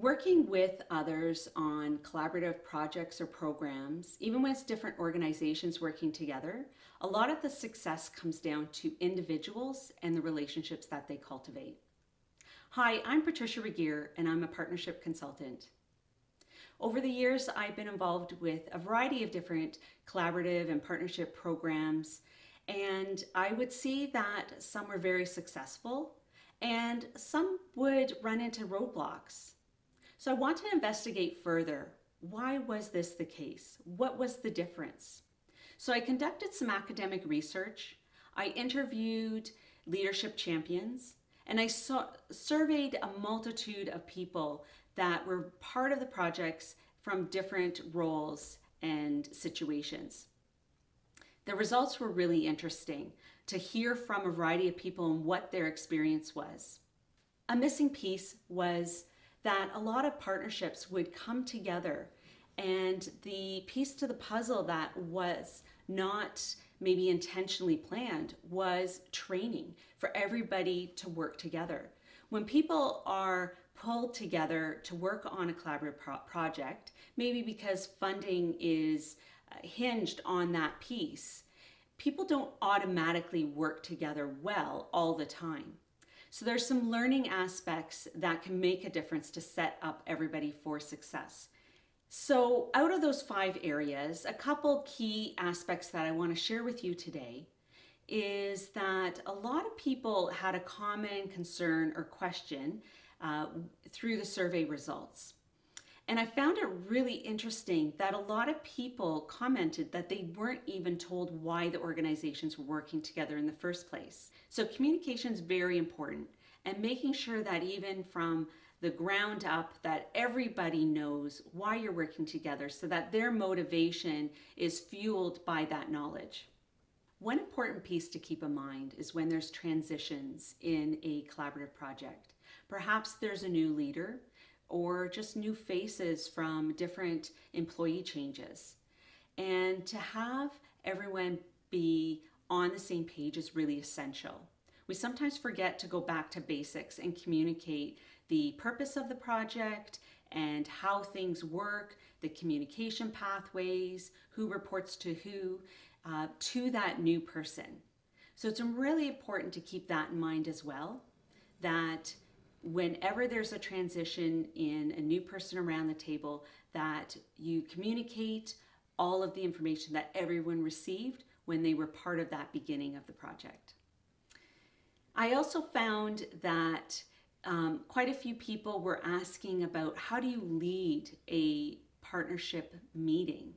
Working with others on collaborative projects or programs, even when it's different organizations working together, a lot of the success comes down to individuals and the relationships that they cultivate. Hi, I'm Patricia Regier and I'm a partnership consultant. Over the years, I've been involved with a variety of different collaborative and partnership programs, and I would see that some were very successful and some would run into roadblocks. So I want to investigate further. Why was this the case? What was the difference? So I conducted some academic research. I interviewed leadership champions and I saw, surveyed a multitude of people that were part of the projects from different roles and situations. The results were really interesting to hear from a variety of people and what their experience was. A missing piece was that a lot of partnerships would come together and the piece to the puzzle that was not maybe intentionally planned was training for everybody to work together. When people are pulled together to work on a collaborative pro project, maybe because funding is uh, hinged on that piece, people don't automatically work together well all the time. So there's some learning aspects that can make a difference to set up everybody for success. So out of those five areas, a couple key aspects that I want to share with you today is that a lot of people had a common concern or question uh, through the survey results. And I found it really interesting that a lot of people commented that they weren't even told why the organizations were working together in the first place. So communication is very important and making sure that even from the ground up that everybody knows why you're working together so that their motivation is fueled by that knowledge. One important piece to keep in mind is when there's transitions in a collaborative project. Perhaps there's a new leader or just new faces from different employee changes. And to have everyone be on the same page is really essential. We sometimes forget to go back to basics and communicate the purpose of the project and how things work, the communication pathways, who reports to who, uh, to that new person. So it's really important to keep that in mind as well, that whenever there's a transition in a new person around the table, that you communicate all of the information that everyone received when they were part of that beginning of the project. I also found that um, quite a few people were asking about how do you lead a partnership meeting?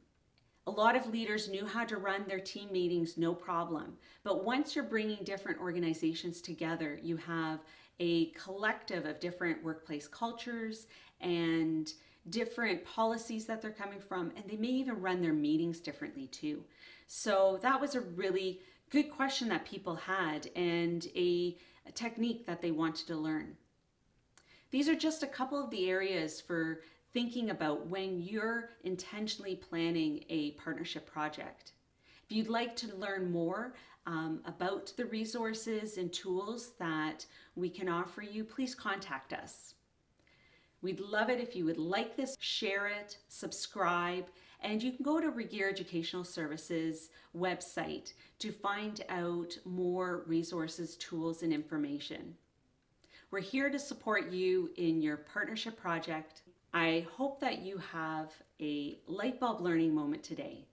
A lot of leaders knew how to run their team meetings, no problem. But once you're bringing different organizations together, you have a collective of different workplace cultures and different policies that they're coming from, and they may even run their meetings differently too. So that was a really good question that people had and a, a technique that they wanted to learn. These are just a couple of the areas for thinking about when you're intentionally planning a partnership project. If you'd like to learn more um, about the resources and tools that we can offer you, please contact us. We'd love it if you would like this, share it, subscribe, and you can go to Regier Educational Services website to find out more resources, tools, and information. We're here to support you in your partnership project. I hope that you have a light bulb learning moment today